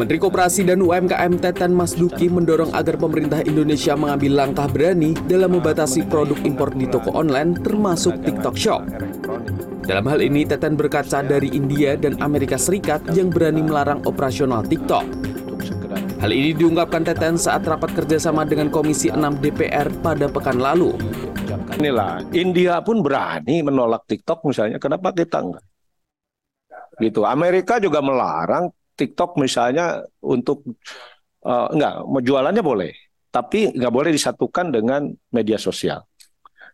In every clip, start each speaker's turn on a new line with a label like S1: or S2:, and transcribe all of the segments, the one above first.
S1: Menteri Koperasi dan UMKM Teten Mas Duki mendorong agar pemerintah Indonesia mengambil langkah berani dalam membatasi produk impor di toko online termasuk TikTok Shop. Dalam hal ini, Teten berkaca dari India dan Amerika Serikat yang berani melarang operasional TikTok. Hal ini diungkapkan Teten saat rapat kerjasama dengan Komisi 6 DPR pada pekan lalu.
S2: Inilah, India pun berani menolak TikTok misalnya, kenapa kita enggak? Gitu. Amerika juga melarang TikTok misalnya untuk uh, enggak, jualannya boleh, tapi nggak boleh disatukan dengan media sosial.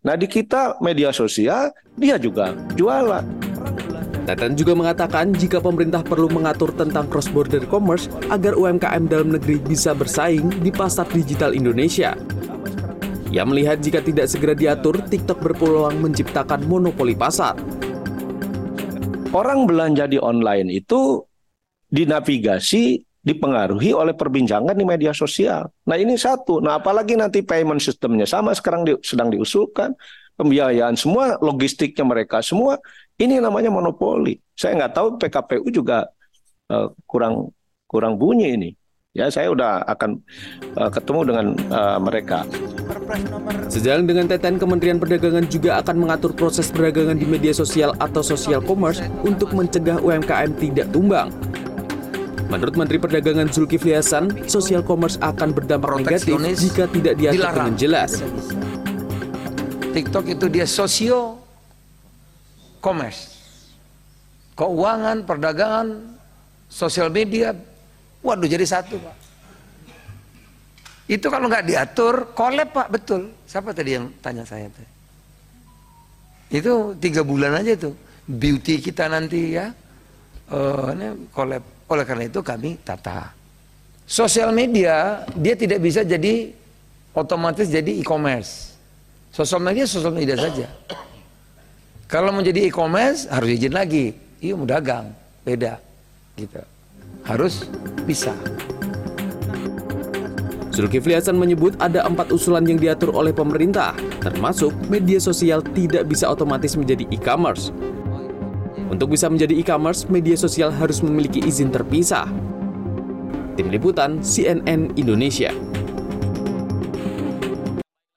S2: Nah di kita media sosial dia juga jualan.
S1: Teten juga mengatakan jika pemerintah perlu mengatur tentang cross border commerce agar UMKM dalam negeri bisa bersaing di pasar digital Indonesia. Ia melihat jika tidak segera diatur, TikTok berpeluang menciptakan monopoli pasar.
S2: Orang belanja di online itu dinavigasi dipengaruhi oleh perbincangan di media sosial. Nah ini satu. Nah apalagi nanti payment sistemnya sama sekarang di, sedang diusulkan pembiayaan semua logistiknya mereka semua ini namanya monopoli. Saya nggak tahu PKPU juga uh, kurang kurang bunyi ini. Ya saya udah akan uh, ketemu dengan uh, mereka.
S1: Sejalan dengan Teten, Kementerian Perdagangan juga akan mengatur proses perdagangan di media sosial atau social commerce untuk mencegah UMKM tidak tumbang. Menurut Menteri Perdagangan Zulkifli Hasan, social commerce akan berdampak negatif jika tidak diatur dilarang. dengan jelas.
S3: TikTok itu dia sosio commerce. Keuangan, perdagangan, sosial media, waduh jadi satu Pak. Itu kalau nggak diatur, kolab Pak, betul. Siapa tadi yang tanya saya tadi? Itu tiga bulan aja tuh. Beauty kita nanti ya, uh, oleh karena itu kami tata. Sosial media dia tidak bisa jadi otomatis jadi e-commerce. Sosial media sosial media saja. Kalau mau jadi e-commerce harus izin lagi. Iya mau dagang, beda gitu. Harus bisa.
S1: Zulkifli Hasan menyebut ada empat usulan yang diatur oleh pemerintah, termasuk media sosial tidak bisa otomatis menjadi e-commerce. Untuk bisa menjadi e-commerce, media sosial harus memiliki izin terpisah. Tim Liputan CNN Indonesia